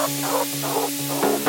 Oh, oh, oh, oh.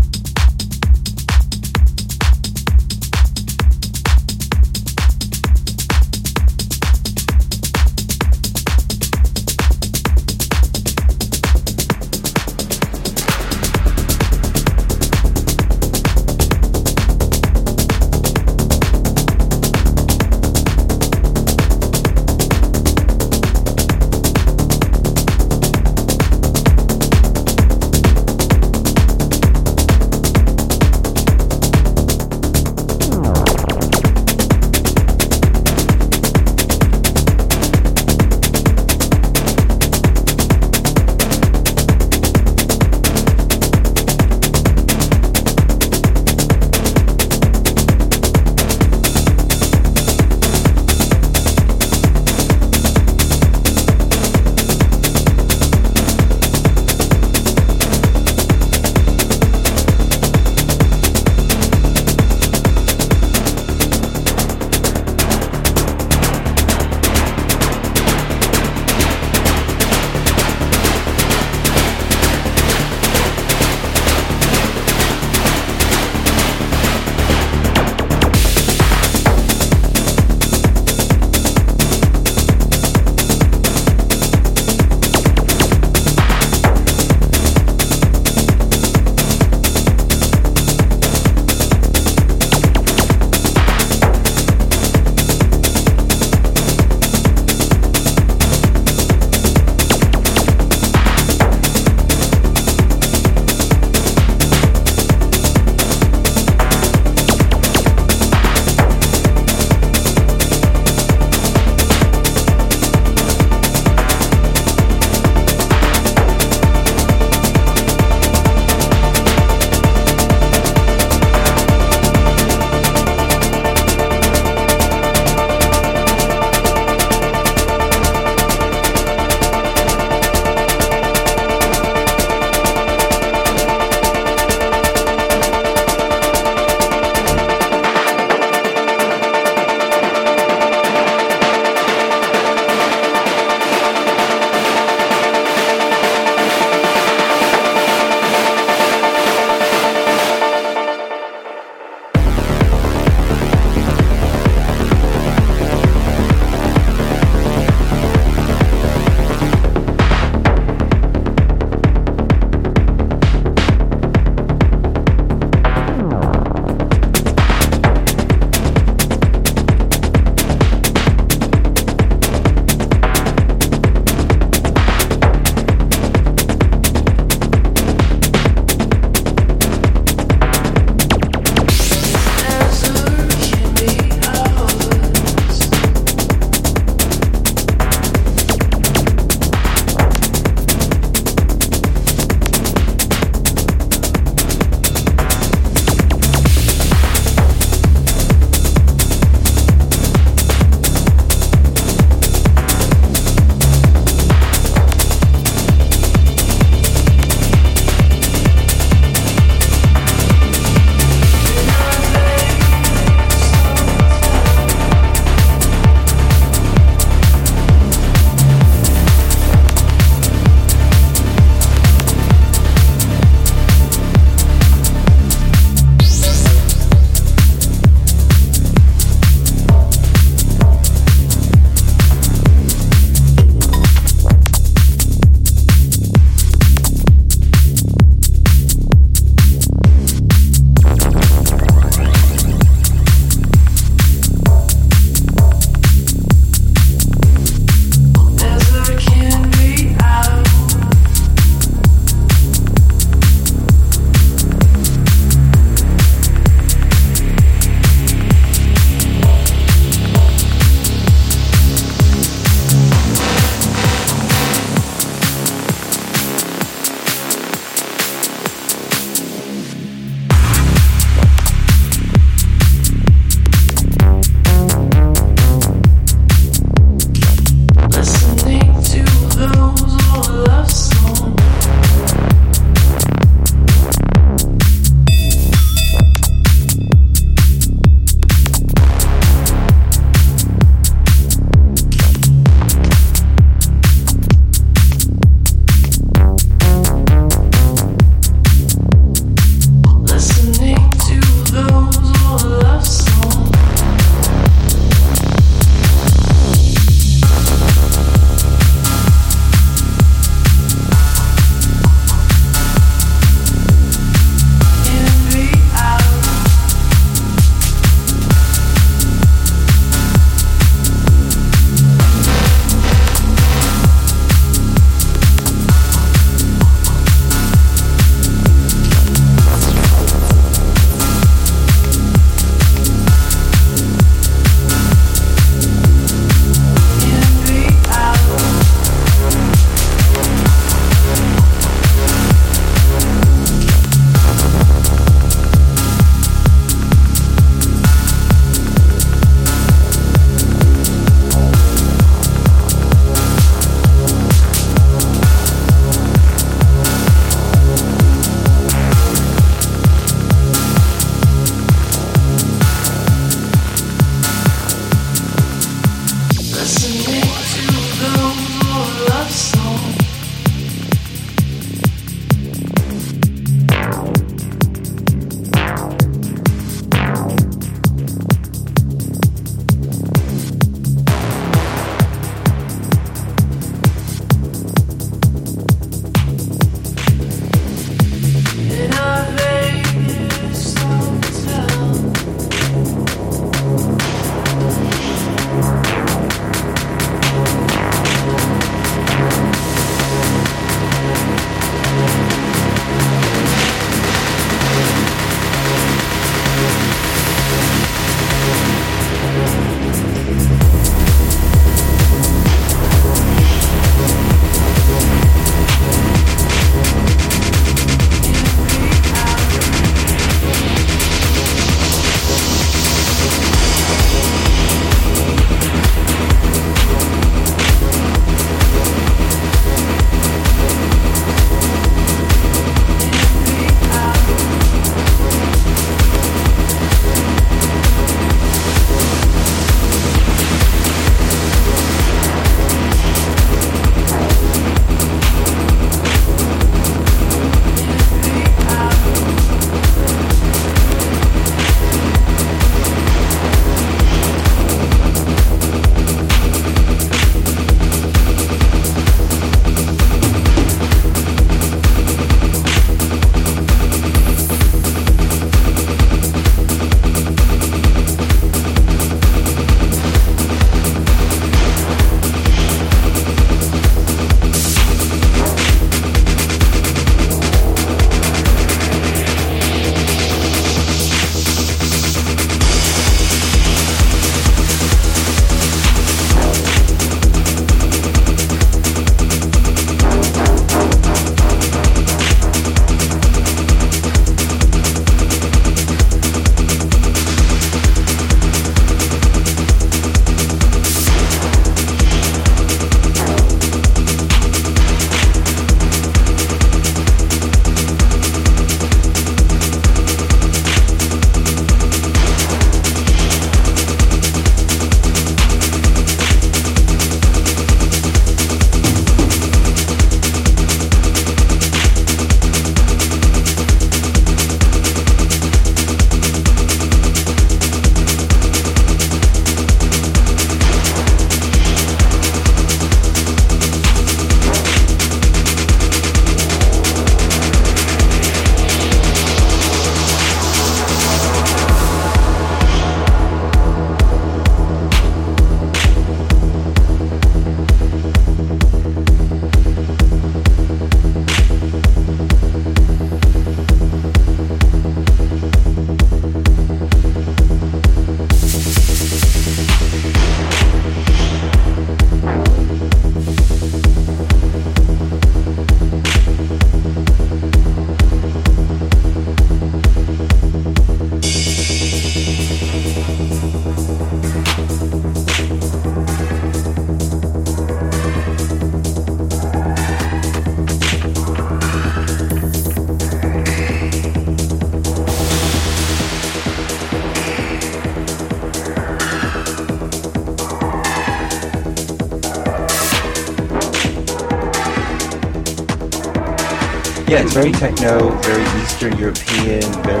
It's very techno, very Eastern European, very